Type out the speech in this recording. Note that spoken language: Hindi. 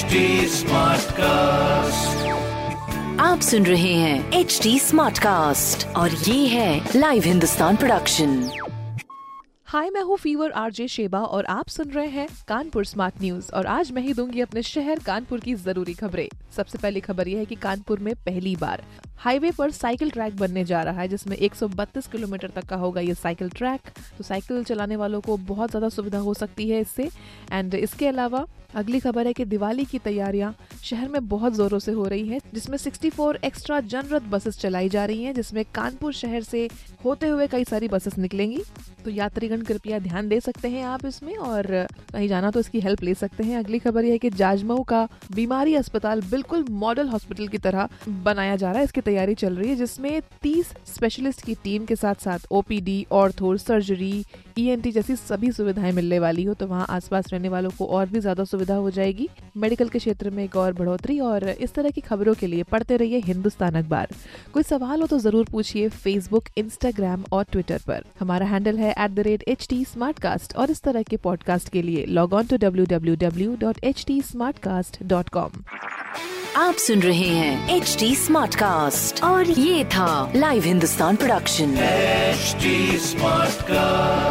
HD कास्ट आप सुन रहे हैं एच डी स्मार्ट कास्ट और ये है लाइव हिंदुस्तान प्रोडक्शन हाय मैं हूँ फीवर आरजे शेबा और आप सुन रहे हैं कानपुर स्मार्ट न्यूज़ और आज मैं ही दूँगी अपने शहर कानपुर की ज़रूरी खबरें। सबसे पहली खबर यह है कि कानपुर में पहली बार हाईवे पर साइकिल ट्रैक बनने जा रहा है जिसमें 132 किलोमीटर तक का होगा ये साइकिल ट्रैक। तो साइकिल चलाने वालों को बहुत ज़्यादा सुविधा हो सकती है इससे। एंड इसके अलावा अगली खबर है कि दिवाली की तैयारियाँ शहर में बहुत जोरों से हो रही है, जिसमें 64 एक्स्ट्रा जनरत बसेस चलाई जा रही हैं, जिसमें कानपुर शहर से होते हुए कई सारी बसेस निकलेंगी। तो यात्रीगण कृपया ध्यान दे सकते हैं आप इसमें और कहीं जाना तो इसकी हेल्प ले सकते हैं। अगली खबर यह है कि जाजमऊ का बीमारी अस्पताल बिल्कुल मॉडल हॉस्पिटल की तरह बनाया जा रहा है। इसकी तैयारी चल रही है, जिसमें 30 स्पेशलिस्ट की टीम के साथ साथ ओपीडी ऑर्थो सर्जरी ईएनटी जैसी सभी सुविधाएँ मिलने वाली हो तो वहाँ आसपास रहने वालों को और भी ज़्यादा सुविधा हो जाएगी। मेडिकल के क्षेत्र में एक और बढ़ोतरी और इस तरह की खबरों के लिए पढ़ते रहिए हिंदुस्तान अखबार। कोई सवाल हो तो ज़रूर पूछिए फेसबुक इंस्टाग्राम और ट्विटर पर। हमारा हैंडल है at the rate H T और इस तरह के पॉडकास्ट के लिए log on to W W W dot H T dot com आप सुन रहे हैं एच डी स्मार्ट कास्ट और ये था live Hindustan production HD Smartcast.